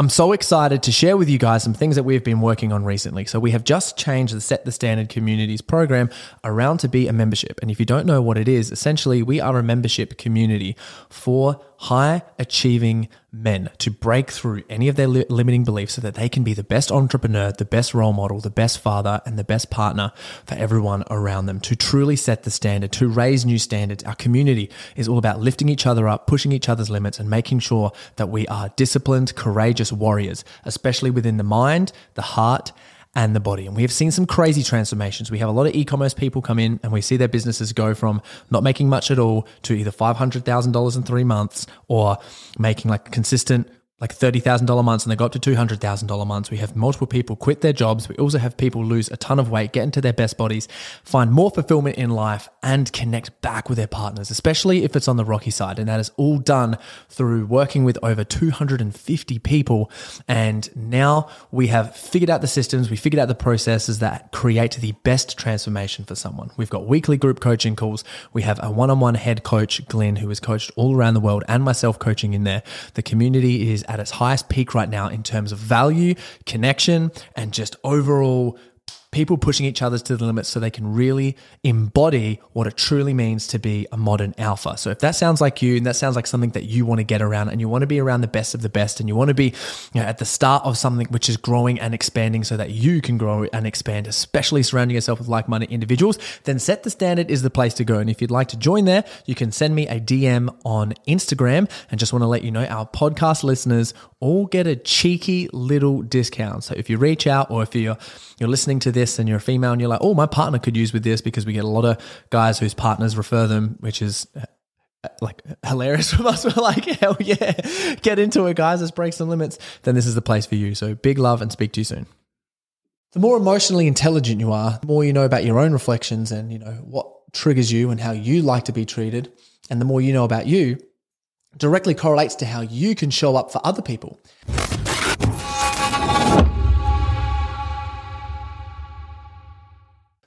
I'm so excited to share with you guys some things that we've been working on recently. So, we have just changed the Set the Standard Communities program around to be a membership. And if you don't know what it is, essentially, we are a membership community for high achieving men to break through any of their li- limiting beliefs so that they can be the best entrepreneur, the best role model, the best father, and the best partner for everyone around them to truly set the standard, to raise new standards. Our community is all about lifting each other up, pushing each other's limits, and making sure that we are disciplined, courageous warriors, especially within the mind, the heart, and the body. And we have seen some crazy transformations. We have a lot of e commerce people come in and we see their businesses go from not making much at all to either $500,000 in three months or making like consistent like $30,000 months and they go up to $200,000 months. We have multiple people quit their jobs. We also have people lose a ton of weight, get into their best bodies, find more fulfillment in life, and connect back with their partners, especially if it's on the rocky side. And that is all done through working with over 250 people. And now we have figured out the systems, we figured out the processes that create the best transformation for someone. We've got weekly group coaching calls. We have a one on one head coach, Glenn, who has coached all around the world, and myself coaching in there. The community is at its highest peak right now in terms of value, connection, and just overall people pushing each other to the limits so they can really embody what it truly means to be a modern alpha. So if that sounds like you and that sounds like something that you want to get around and you want to be around the best of the best and you want to be you know, at the start of something which is growing and expanding so that you can grow and expand, especially surrounding yourself with like-minded individuals, then set the standard is the place to go. And if you'd like to join there, you can send me a DM on Instagram and just want to let you know our podcast listeners all get a cheeky little discount. So if you reach out or if you're you're listening to this and you're a female and you're like, oh, my partner could use with this because we get a lot of guys whose partners refer them, which is uh, like hilarious from us. We're like, hell yeah, get into it, guys. Let's break some limits. Then this is the place for you. So big love and speak to you soon. The more emotionally intelligent you are, the more you know about your own reflections and you know what triggers you and how you like to be treated, and the more you know about you, directly correlates to how you can show up for other people.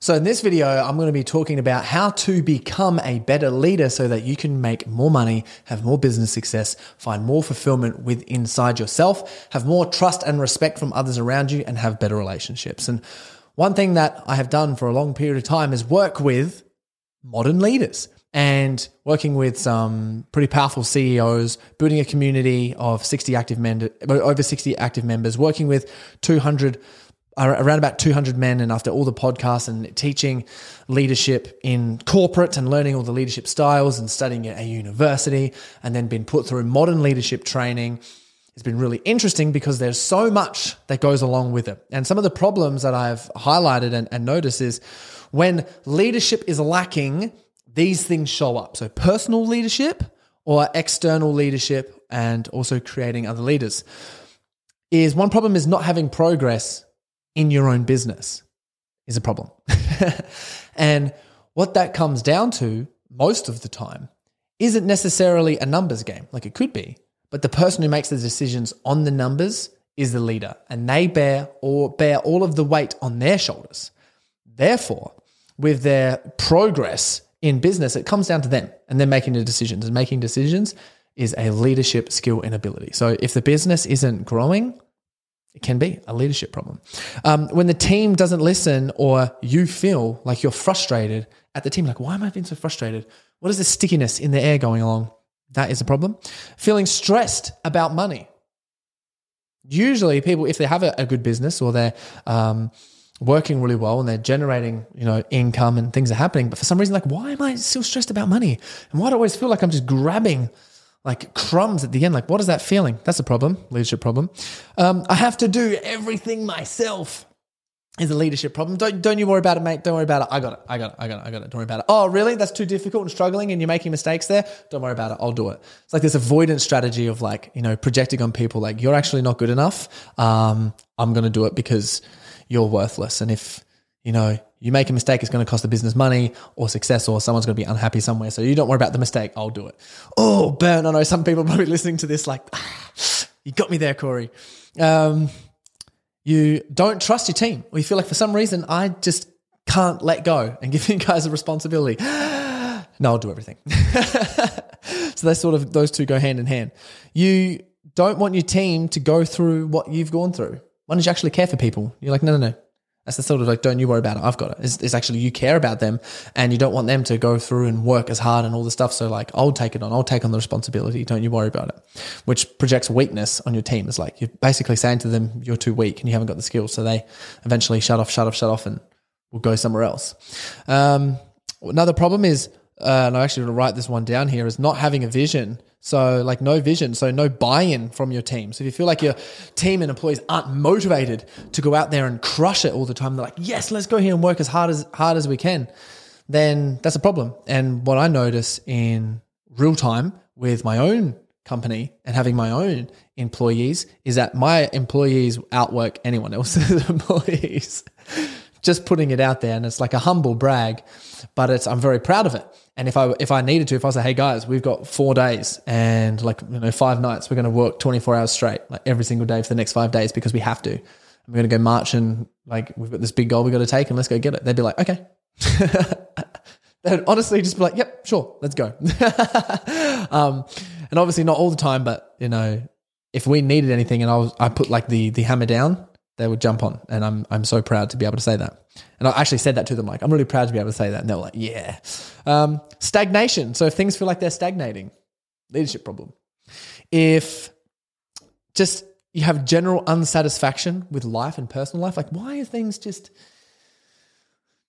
So, in this video, I'm going to be talking about how to become a better leader so that you can make more money, have more business success, find more fulfillment with inside yourself, have more trust and respect from others around you, and have better relationships. And one thing that I have done for a long period of time is work with modern leaders and working with some pretty powerful CEOs, building a community of 60 active men, over 60 active members, working with 200 around about 200 men and after all the podcasts and teaching leadership in corporate and learning all the leadership styles and studying at a university and then been put through modern leadership training it's been really interesting because there's so much that goes along with it. And some of the problems that i've highlighted and, and noticed is when leadership is lacking these things show up. So personal leadership or external leadership and also creating other leaders. Is one problem is not having progress in your own business is a problem. and what that comes down to most of the time isn't necessarily a numbers game, like it could be, but the person who makes the decisions on the numbers is the leader and they bear or bear all of the weight on their shoulders. Therefore, with their progress in business, it comes down to them and they're making the decisions. And making decisions is a leadership skill and ability. So if the business isn't growing, it can be a leadership problem. Um, when the team doesn't listen or you feel like you're frustrated at the team, like, why am I being so frustrated? What is the stickiness in the air going along? That is a problem. Feeling stressed about money. Usually, people, if they have a, a good business or they're um, working really well and they're generating, you know, income and things are happening, but for some reason, like, why am I still stressed about money? And why do I always feel like I'm just grabbing like crumbs at the end. Like, what is that feeling? That's a problem, leadership problem. Um, I have to do everything myself. Is a leadership problem. Don't don't you worry about it, mate. Don't worry about it. I got it. I got it. I got it. I got it. Don't worry about it. Oh, really? That's too difficult and struggling, and you're making mistakes there. Don't worry about it. I'll do it. It's like this avoidance strategy of like you know projecting on people like you're actually not good enough. Um, I'm going to do it because you're worthless. And if you know you make a mistake, it's going to cost the business money or success, or someone's going to be unhappy somewhere. So you don't worry about the mistake. I'll do it. Oh, burn. I know some people probably listening to this like, ah, you got me there, Corey. Um, you don't trust your team, or you feel like for some reason, I just can't let go and give you guys a responsibility. no, I'll do everything. so they sort of, those two go hand in hand. You don't want your team to go through what you've gone through. Why don't you actually care for people? You're like, no, no, no. That's the sort of like, don't you worry about it. I've got it. It's, it's, actually you care about them and you don't want them to go through and work as hard and all the stuff. So like, I'll take it on. I'll take on the responsibility. Don't you worry about it. Which projects weakness on your team. It's like you're basically saying to them, you're too weak and you haven't got the skills. So they eventually shut off, shut off, shut off, and will go somewhere else. Um, another problem is, uh, and I actually want to write this one down here, is not having a vision so, like, no vision, so no buy in from your team. So, if you feel like your team and employees aren't motivated to go out there and crush it all the time, they're like, yes, let's go here and work as hard as hard as we can, then that's a problem. And what I notice in real time with my own company and having my own employees is that my employees outwork anyone else's employees. Just putting it out there, and it's like a humble brag, but it's I'm very proud of it and if I if I needed to, if I say, hey guys, we've got four days and like you know five nights, we're going to work twenty four hours straight, like every single day for the next five days because we have to. We're going to go march and like we've got this big goal we got to take and let's go get it. They'd be like, okay. They'd honestly just be like, yep, sure, let's go. um, and obviously not all the time, but you know, if we needed anything and I was I put like the the hammer down, they would jump on. And I'm I'm so proud to be able to say that. And I actually said that to them, like, I'm really proud to be able to say that. And they're like, yeah. Um, stagnation. So if things feel like they're stagnating, leadership problem. If just you have general unsatisfaction with life and personal life, like why are things just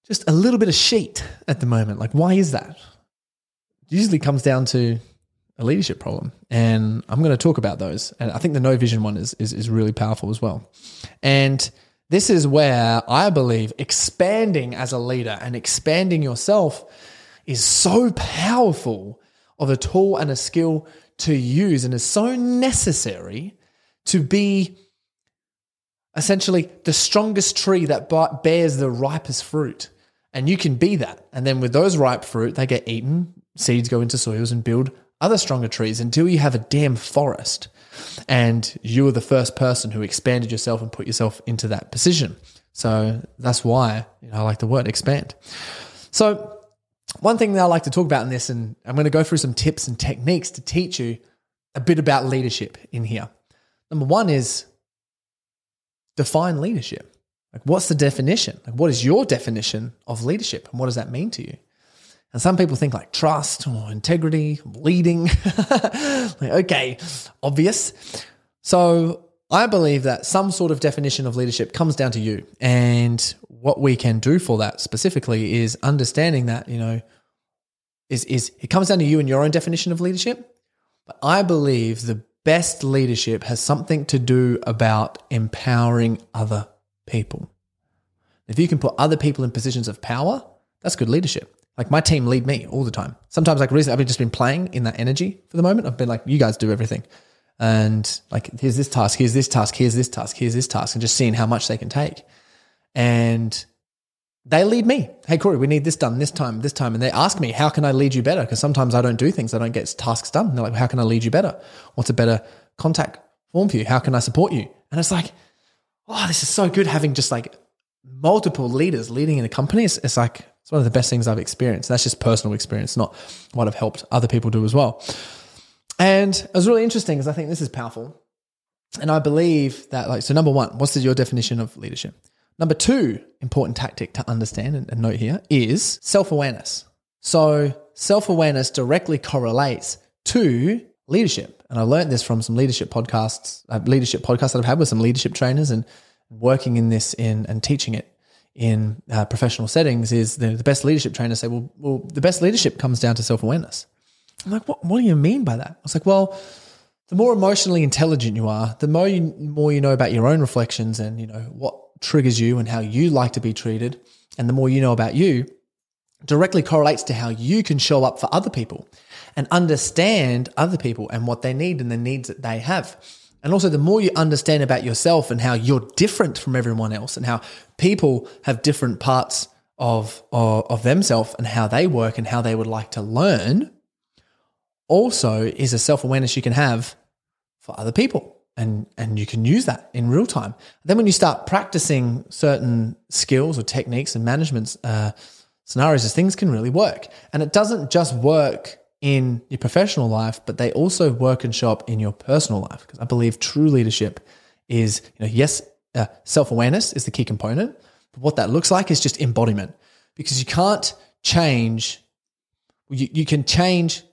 just a little bit of sheet at the moment? Like why is that? It usually comes down to a leadership problem. And I'm going to talk about those. And I think the no vision one is, is, is really powerful as well. And this is where I believe expanding as a leader and expanding yourself is so powerful of a tool and a skill to use and is so necessary to be essentially the strongest tree that bears the ripest fruit. And you can be that. And then with those ripe fruit, they get eaten, seeds go into soils and build other stronger trees until you have a damn forest and you were the first person who expanded yourself and put yourself into that position. So that's why you know, I like the word expand. So one thing that I like to talk about in this, and I'm going to go through some tips and techniques to teach you a bit about leadership in here. Number one is define leadership. Like, what's the definition? Like, what is your definition of leadership, and what does that mean to you? And some people think like trust or integrity, leading. like, okay, obvious. So I believe that some sort of definition of leadership comes down to you. And what we can do for that specifically is understanding that, you know, is, is it comes down to you and your own definition of leadership. But I believe the best leadership has something to do about empowering other people. If you can put other people in positions of power, that's good leadership. Like my team lead me all the time. Sometimes, like recently, I've just been playing in that energy for the moment. I've been like, you guys do everything. And like, here's this task, here's this task, here's this task, here's this task, and just seeing how much they can take. And they lead me. Hey, Corey, we need this done this time, this time. And they ask me, how can I lead you better? Because sometimes I don't do things, I don't get tasks done. And they're like, how can I lead you better? What's a better contact form for you? How can I support you? And it's like, oh, this is so good having just like multiple leaders leading in a company. It's, it's like, it's one of the best things I've experienced. That's just personal experience, not what I've helped other people do as well. And it was really interesting because I think this is powerful. And I believe that, like, so number one, what's your definition of leadership? Number two, important tactic to understand and, note here is self awareness. So, self awareness directly correlates to leadership. And I learned this from some leadership podcasts, uh, leadership podcasts that I've had with some leadership trainers and working in this in and teaching it in uh, professional settings is the, the best leadership trainers say, well, well, the best leadership comes down to self awareness. I'm like, what, what do you mean by that? I was like, well, the more emotionally intelligent you are, the more you, more you know about your own reflections and you know what triggers you and how you like to be treated, and the more you know about you, directly correlates to how you can show up for other people and understand other people and what they need and the needs that they have. And also, the more you understand about yourself and how you're different from everyone else, and how people have different parts of, of, of themselves and how they work and how they would like to learn, also is a self awareness you can have for other people. And, and you can use that in real time. Then, when you start practicing certain skills or techniques and management uh, scenarios, things can really work. And it doesn't just work in your professional life, but they also work and show up in your personal life. Because I believe true leadership is, you know, yes, uh, self awareness is the key component, but what that looks like is just embodiment. Because you can't change, you, you can change.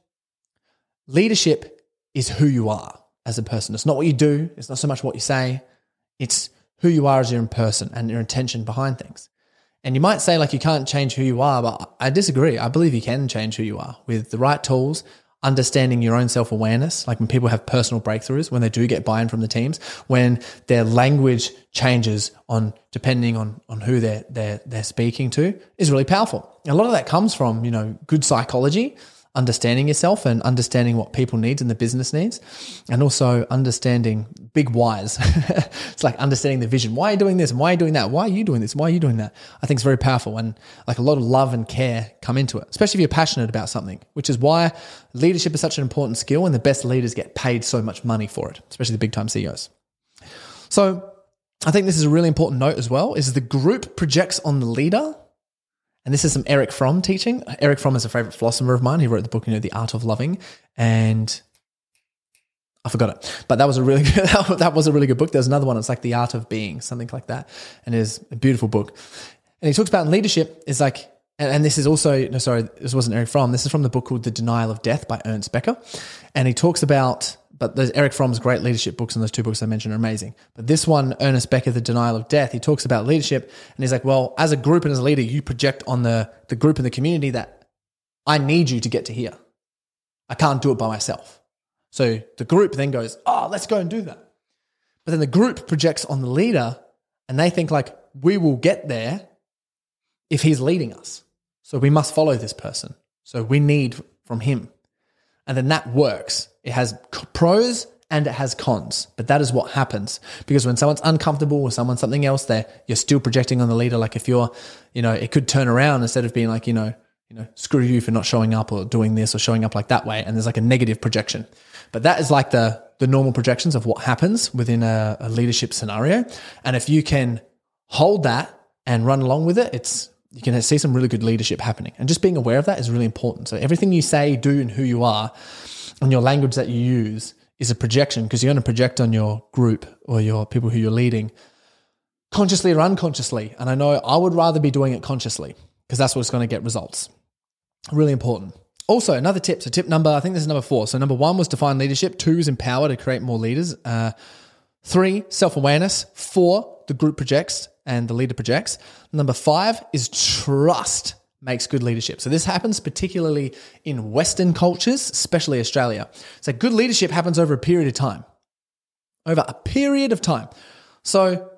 Leadership is who you are as a person. It's not what you do, it's not so much what you say, it's who you are as your person and your intention behind things. And you might say, like, you can't change who you are, but I disagree. I believe you can change who you are with the right tools, understanding your own self awareness. Like when people have personal breakthroughs, when they do get buy in from the teams, when their language changes on depending on, on who they're, they're, they're speaking to is really powerful. A lot of that comes from, you know, good psychology understanding yourself and understanding what people need and the business needs and also understanding big whys. It's like understanding the vision. Why are you doing this? Why are you doing that? Why are you doing this? Why are you doing that? I think it's very powerful and like a lot of love and care come into it especially if you're passionate about something which is why leadership is such an important skill and the best leaders get paid so much money for it especially the big time ceos so i think this is a really important note as well is the group projects on the leader and this is some Erich Fromm teaching. Erich Fromm is a favorite philosopher of mine. He wrote the book, you know, The Art of Loving. And I forgot it, but that was a really good, that was a really good book. There's another one. It's like The Art of Being, something like that. And it is a beautiful book. And he talks about leadership is like, and, and this is also, no, sorry, this wasn't Erich Fromm. This is from the book called The Denial of Death by Ernest Becker. And he talks about but those Erich Fromm's great leadership books, and those two books I mentioned are amazing. But this one, Ernest Becker, The Denial of Death, he talks about leadership, and he's like, well, as a group and as a leader, you project on the the group and the community that I need you to get to here. I can't do it by myself. So the group then goes, oh, let's go and do that. But then the group projects on the leader, and they think like, we will get there if he's leading us. So we must follow this person. So we need from him. And then that works. It has pros and it has cons, but that is what happens because when someone's uncomfortable with someone something else, there you're still projecting on the leader. Like if you're, you know, it could turn around instead of being like, you know, you know, screw you for not showing up or doing this or showing up like that way, and there's like a negative projection. But that is like the the normal projections of what happens within a, a leadership scenario, and if you can hold that and run along with it, it's you can see some really good leadership happening. And just being aware of that is really important. So everything you say, do, and who you are and your language that you use is a projection because you're going to project on your group or your people who you're leading consciously or unconsciously. And I know I would rather be doing it consciously because that's what's going to get results. Really important. Also, another tip. So, tip number, I think this is number four. So, number one was define leadership. Two is empower to create more leaders. Uh, three, self awareness. Four, the group projects and the leader projects. Number five is trust makes good leadership. So this happens particularly in Western cultures, especially Australia. So good leadership happens over a period of time. Over a period of time. So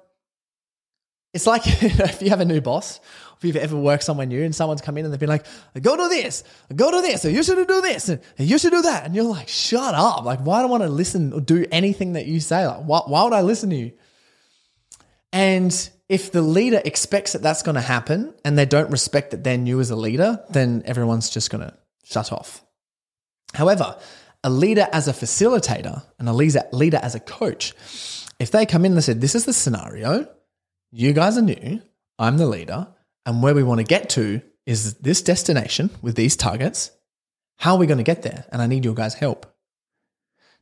it's like if you have a new boss, if you've ever worked somewhere new and someone's come in and they've been like, go do this, go do this, and you should do this, and you should do that. And you're like, shut up. Like, why do I want to listen or do anything that you say? Like, why, why would I listen to you? And if the leader expects that that's going to happen and they don't respect that they're new as a leader, then everyone's just going to shut off. However, a leader as a facilitator and a leader as a coach, if they come in and said, This is the scenario, you guys are new, I'm the leader, and where we want to get to is this destination with these targets. How are we going to get there? And I need your guys' help.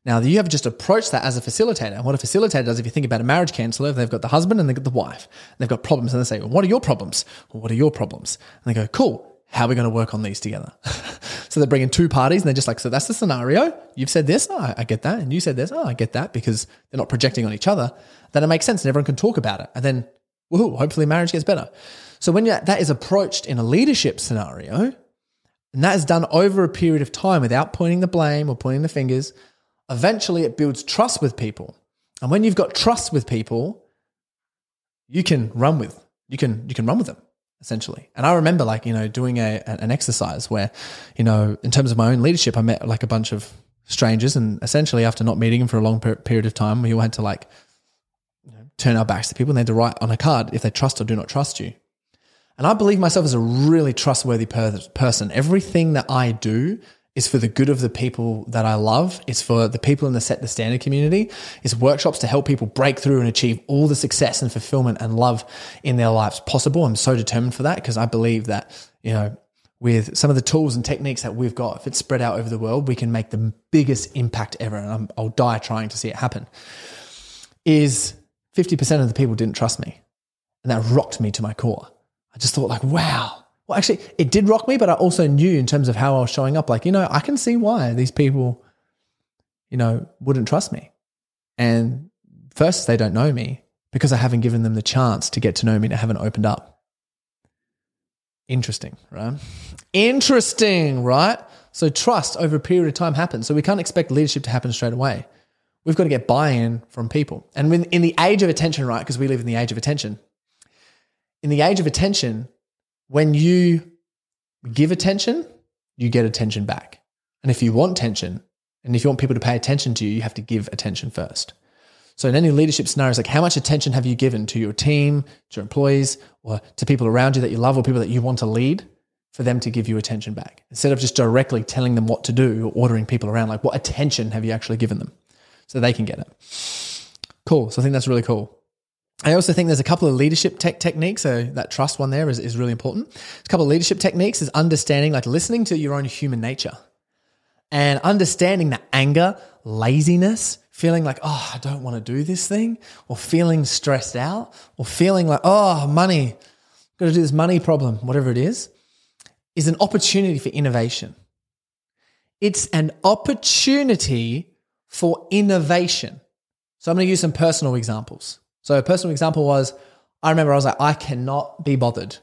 Now, you have just approached that as a facilitator. What a facilitator does, if you think about a marriage counselor, they've got the husband and they've got the wife. They've got problems and they say, well, what are your problems? Well, what are your problems? And they go, cool. How are we going to work on these together? so they bring in two parties and they're just like, so that's the scenario. You've said this. Oh, I get that. And you said this. Oh, I get that because they're not projecting on each other. Then it makes sense and everyone can talk about it. And then, woohoo, hopefully marriage gets better. So when that is approached in a leadership scenario, and that is done over a period of time without pointing the blame or pointing the fingers, eventually it builds trust with people. And when you've got trust with people, you can run with you can you can run with them essentially. And I remember like you know doing a an exercise where you know in terms of my own leadership, I met like a bunch of strangers, and essentially after not meeting them for a long period of time, we all had to like you know, turn our backs to people and they had to write on a card if they trust or do not trust you. And I believe myself as a really trustworthy per- person. Everything that I do is for the good of the people that I love. It's for the people in the Set the Standard community. It's workshops to help people break through and achieve all the success and fulfillment and love in their lives possible. I'm so determined for that because I believe that, you know, with some of the tools and techniques that we've got, if it's spread out over the world, we can make the biggest impact ever. And I'm, I'll die trying to see it happen. Is 50% of the people didn't trust me. And that rocked me to my core. I just thought, like, wow. Well, actually, it did rock me, but I also knew in terms of how I was showing up, like, you know, I can see why these people, you know, wouldn't trust me. And first, they don't know me because I haven't given them the chance to get to know me I haven't opened up. Interesting, right? Interesting, right? So trust over a period of time happens. So we can't expect leadership to happen straight away. We've got to get buy-in from people. And in the age of attention, right? Because we live in the age of attention. In the age of attention, when you give attention, you get attention back. And if you want attention, and if you want people to pay attention to you, you have to give attention first. So in any leadership scenarios, like how much attention have you given to your team, to your employees, or to people around you that you love or people that you want to lead for them to give you attention back? Instead of just directly telling them what to do or ordering people around, like what attention have you actually given them so they can get it? Cool. So I think that's really cool. I also think there's a couple of leadership tech techniques. So that trust one there is, is really important. A couple of leadership techniques is understanding, like listening to your own human nature and understanding that anger, laziness, feeling like, oh, I don't want to do this thing, or feeling stressed out, or feeling like, oh, money, got to do this money problem, whatever it is, is an opportunity for innovation. It's an opportunity for innovation. So I'm going to use some personal examples. So a personal example was I remember I was like, I cannot be bothered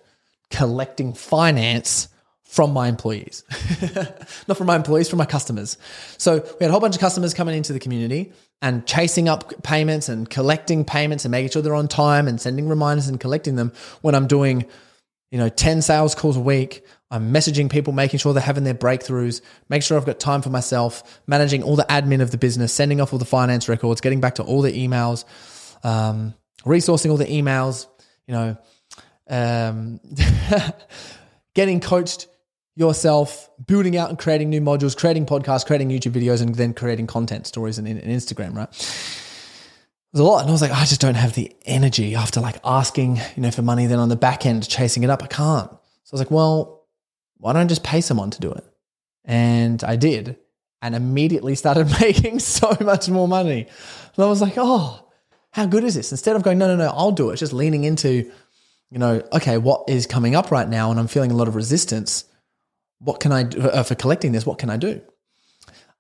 collecting finance from my employees, not from my employees, from my customers. So we had a whole bunch of customers coming into the community and chasing up payments and collecting payments and making sure they're on time and sending reminders and collecting them when I'm doing, you know, 10 sales calls a week. I'm messaging people, making sure they're having their breakthroughs, make sure I've got time for myself, managing all the admin of the business, sending off all the finance records, getting back to all the emails, um, resourcing all the emails, you know, um, getting coached yourself building out and creating new modules, creating podcasts, creating YouTube videos, and then creating content stories and, and Instagram, right? There's a lot. And I was like, I just don't have the energy after like asking, you know, for money, then on the back end, chasing it up. I can't. So I was like, well, why don't I just pay someone to do it? And I did and immediately started making so much more money. And I was like, oh, how good is this? Instead of going, no, no, no, I'll do it, just leaning into, you know, okay, what is coming up right now? And I'm feeling a lot of resistance what can I do uh, for collecting this? What can I do?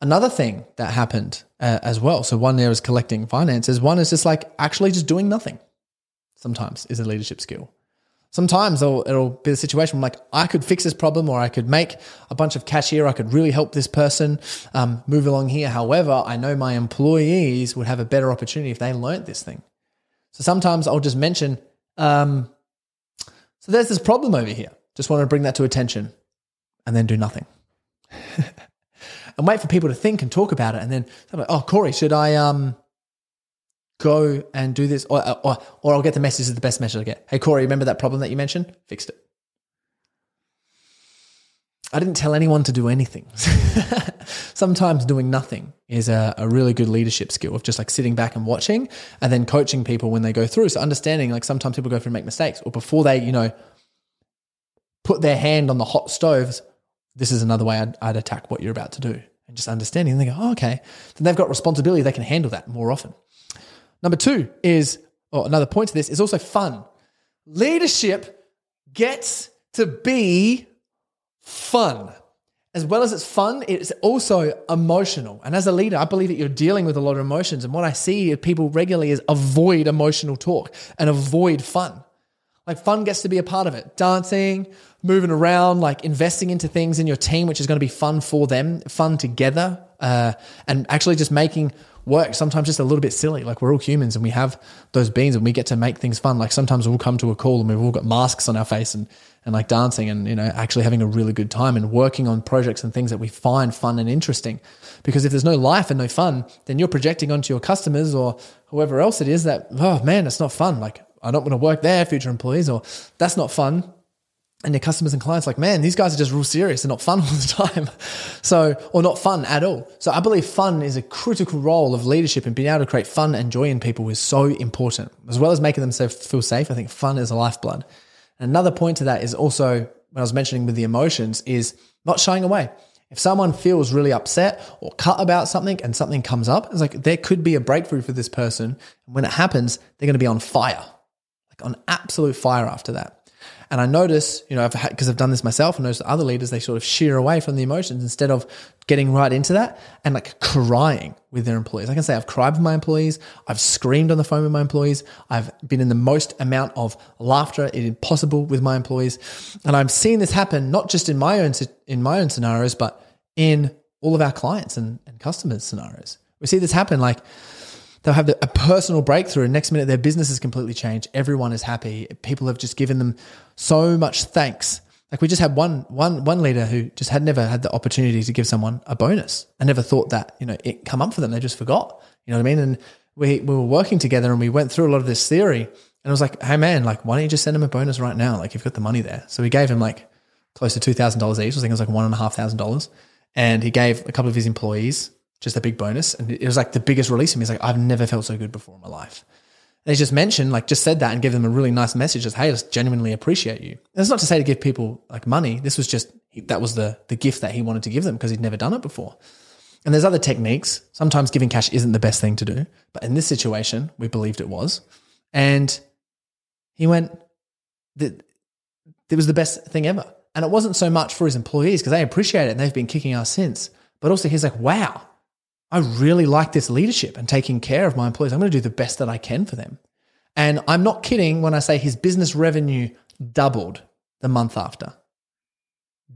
Another thing that happened uh, as well. So one there is collecting finances. One is just like actually just doing nothing. Sometimes is a leadership skill. Sometimes it'll, it'll be the situation where I'm like, I could fix this problem or I could make a bunch of cash here. I could really help this person um, move along here. However, I know my employees would have a better opportunity if they learned this thing. So sometimes I'll just mention, um, so there's this problem over here. Just want to bring that to attention and then do nothing. and wait for people to think and talk about it. And then, like, oh, Corey, should I um, go and do this? Or, or, or I'll get the message, is the best message I get. Hey, Corey, remember that problem that you mentioned? Fixed it. I didn't tell anyone to do anything. Sometimes doing nothing is a, a, really good leadership skill of just like sitting back and watching and then coaching people when they go through. So understanding like sometimes people go through and make mistakes or before they, you know, put their hand on the hot stoves, this is another way I'd, I'd attack what you're about to do. And just understanding, and they go, oh, okay. Then they've got responsibility. They can handle that more often. Number two is, or another point to this is also fun. Leadership gets to be fun. As well as it's fun, it's also emotional. And as a leader, I believe that you're dealing with a lot of emotions. And what I see people regularly is avoid emotional talk and avoid fun. Like fun gets to be a part of it. Dancing, moving around, like investing into things in your team, which is going to be fun for them, fun together, uh, and actually just making work sometimes just a little bit silly. Like we're all humans and we have those beans and we get to make things fun. Like sometimes we'll come to a call and we've all got masks on our face and, and like dancing and, you know, actually having a really good time and working on projects and things that we find fun and interesting. Because if there's no life and no fun, then you're projecting onto your customers or whoever else it is that, oh man, it's not fun. Like I don't want to work there, future employees, or that's not fun. And your customers and clients like, man, these guys are just real serious They're not fun all the time. So, or not fun at all. So I believe fun is a critical role of leadership and being able to create fun and joy in people is so important. As well as making them feel safe, I think fun is a lifeblood. Another point to that is also when I was mentioning with the emotions is not shying away. If someone feels really upset or cut about something and something comes up, it's like there could be a breakthrough for this person. And when it happens, they're going to be on fire, like on absolute fire after that. And I notice, you know, I've because I've done this myself and noticed other leaders, they sort of sheer away from the emotions instead of getting right into that and like crying with their employees. I can say I've cried with my employees. I've screamed on the phone with my employees. I've been in the most amount of laughter possible with my employees. And I'm seeing this happen, not just in my own, in my own scenarios, but in all of our clients and, and customers scenarios. We see this happen like, they'll have a personal breakthrough and next minute their business has completely changed. Everyone is happy. People have just given them so much thanks. Like we just had one one one leader who just had never had the opportunity to give someone a bonus. I never thought that you know it come up for them. They just forgot. You know what i mean? And we, we were working together and we went through a lot of this theory. And I was like hey man like why don't you just send him a bonus right now? Like you've got the money there. So we gave him like close to $2000 each. I think it was like one and a half thousand dollars. And he gave a couple of his employees just a big bonus. And it was like the biggest release for me. He's like, I've never felt so good before in my life. And he just mentioned, like, just said that and gave them a really nice message as, hey, I just genuinely appreciate you. And it's not to say to give people like money. This was just, that was the, the gift that he wanted to give them because he'd never done it before. And there's other techniques. Sometimes giving cash isn't the best thing to do. But in this situation, we believed it was. And he went, that it was the best thing ever. And it wasn't so much for his employees because they appreciate it and they've been kicking us since. But also he's like, wow, I really like this leadership and taking care of my employees. I'm going to do the best that I can for them. And I'm not kidding when I say his business revenue doubled the month after.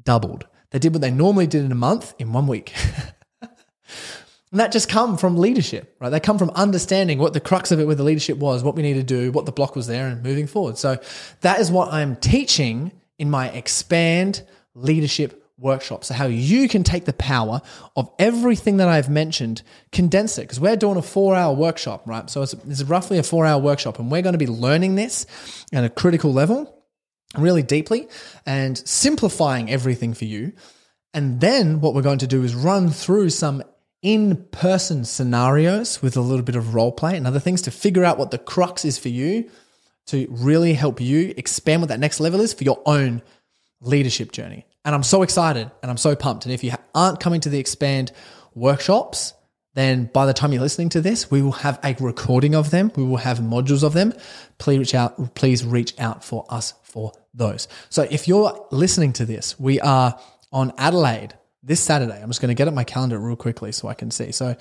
Doubled. They did what they normally did in a month in one week. and that just come from leadership, right? They come from understanding what the crux of it with the leadership was, what we need to do, what the block was there, and moving forward. So that is what I'm teaching in my expand leadership workshop. So, how you can take the power of everything that I've mentioned, condense it, because we're doing a four hour workshop, right? So, it's, it's roughly a four hour workshop, and we're going to be learning this at a critical level, really deeply, and simplifying everything for you. And then, what we're going to do is run through some in person scenarios with a little bit of role play and other things to figure out what the crux is for you to really help you expand what that next level is for your own leadership journey. And I'm so excited and I'm so pumped. And if you aren't coming to the Expand workshops, then by the time you're listening to this, we will have a recording of them. We will have modules of them. Please reach out, please reach out for us for those. So if you're listening to this, we are on Adelaide this Saturday. I'm just going to get up my calendar real quickly so I can see. So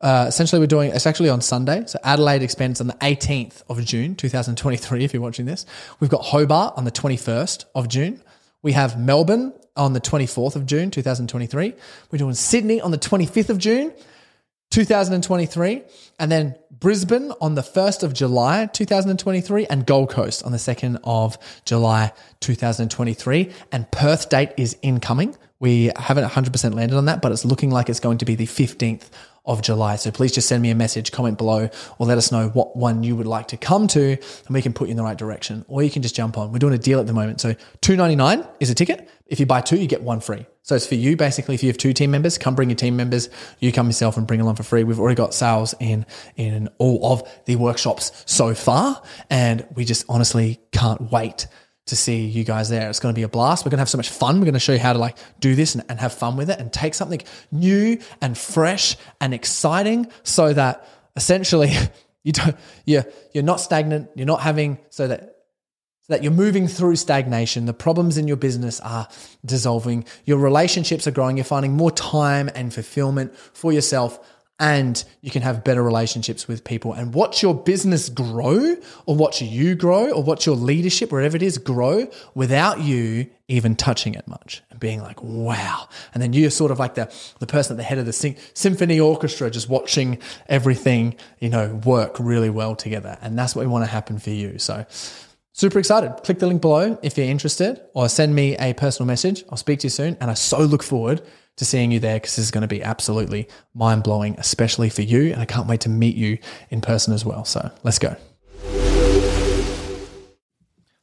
uh, essentially, we're doing it's actually on Sunday. So Adelaide expands on the 18th of June, 2023. If you're watching this, we've got Hobart on the 21st of June. We have Melbourne on the 24th of June, 2023. We're doing Sydney on the 25th of June, 2023. And then Brisbane on the 1st of July, 2023. And Gold Coast on the 2nd of July, 2023. And Perth date is incoming. We haven't 100% landed on that, but it's looking like it's going to be the 15th of July. So please just send me a message, comment below, or let us know what one you would like to come to, and we can put you in the right direction. Or you can just jump on. We're doing a deal at the moment. So two ninety nine is a ticket. If you buy two, you get one free. So it's for you basically. If you have two team members, come bring your team members. You come yourself and bring along for free. We've already got sales in in all of the workshops so far, and we just honestly can't wait to see you guys there. It's going to be a blast. We're going to have so much fun. We're going to show you how to like do this and, and have fun with it and take something new and fresh and exciting so that essentially you don't, you're, you're not stagnant. You're not having so that so that you're moving through stagnation. The problems in your business are dissolving. Your relationships are growing. You're finding more time and fulfillment for yourself and you can have better relationships with people and watch your business grow or watch you grow or watch your leadership, wherever it is, grow without you even touching it much and being like, wow. And then you're sort of like the, the person at the head of the symphony orchestra, just watching everything, you know, work really well together. And that's what we want to happen for you. So super excited. Click the link below if you're interested or send me a personal message. I'll speak to you soon. And I so look forward to seeing you there because this is going to be absolutely mind blowing, especially for you. And I can't wait to meet you in person as well. So let's go.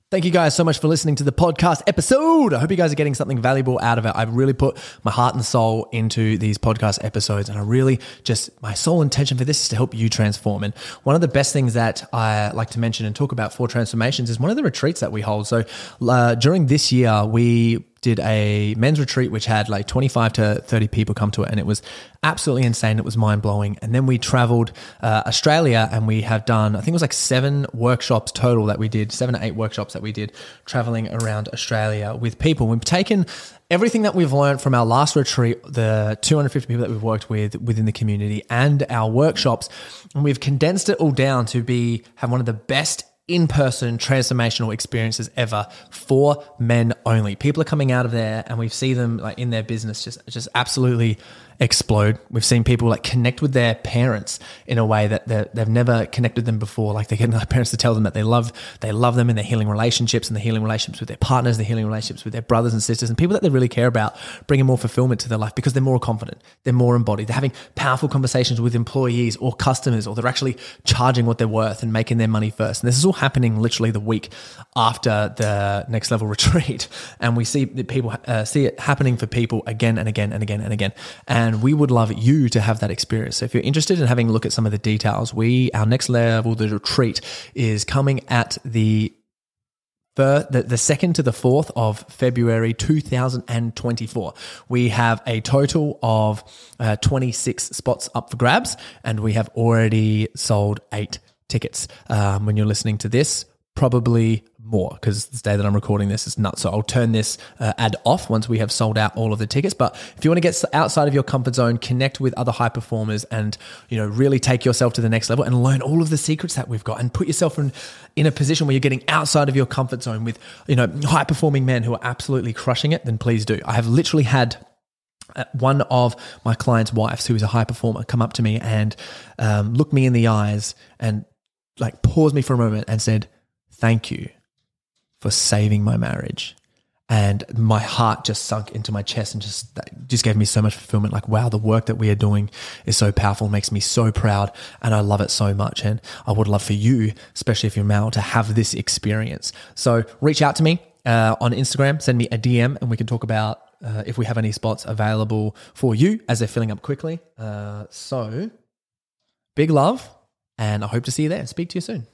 Thank you guys so much for listening to the podcast episode. I hope you guys are getting something valuable out of it. I've really put my heart and soul into these podcast episodes, and I really just, my sole intention for this is to help you transform. And one of the best things that I like to mention and talk about for transformations is one of the retreats that we hold. So uh, during this year, we did a men's retreat which had like 25 to 30 people come to it and it was absolutely insane. It was mind blowing and then we traveled uh, australia and we have done i think it was like seven workshops total that we did seven or eight workshops that we did traveling around australia with people. We've taken everything that we've learned from our last retreat the 250 people that we've worked with within the community and our workshops and we've condensed it all down to be have one of the best in person transformational experiences ever for men only. People are coming out of there and we see them like in their business just just absolutely explode. We've seen people like connect with their parents in a way that they've never connected them before. Like they get their parents to tell them that they love they love them in their healing relationships and the healing relationships with their partners, the healing relationships with their brothers and sisters, and people that they really care about, bringing more fulfillment to their life because they're more confident, they're more embodied, they're having powerful conversations with employees or customers, or they're actually charging what they're worth and making their money first. And this is all happening literally the week after the next level retreat, and we see people uh, see it happening for people again and again and again and again. And and we would love you to have that experience. So if you're interested in having a look at some of the details, we our next level, the retreat, is coming at the the, the, second to the fourth of February 2024. We have a total of uh, 26 spots up for grabs, and we have already sold eight tickets. Um, when you're listening to this, probably more because this day that I'm recording this is nuts. So I'll turn this uh, ad off once we have sold out all of the tickets. But if you want to get outside of your comfort zone, connect with other high performers, and you know really take yourself to the next level and learn all of the secrets that we've got, and put yourself in in a position where you're getting outside of your comfort zone with you know high performing men who are absolutely crushing it, then please do. I have literally had uh, one of my clients' wives, who is a high performer, come up to me and um, look me in the eyes and like pause me for a moment and said, "Thank you for saving my marriage. And my heart just sunk into my chest and just just gave me so much fulfillment. Like, wow, the work that we are doing is so powerful, makes me so proud, and I love it so much. And I would love for you, especially if you're male, to have this experience. So reach out to me uh, on Instagram, send me a DM, and we can talk about uh, if we have any spots available for you as they're filling up quickly. Uh, so, big love, and I hope to see you there. Speak to you soon.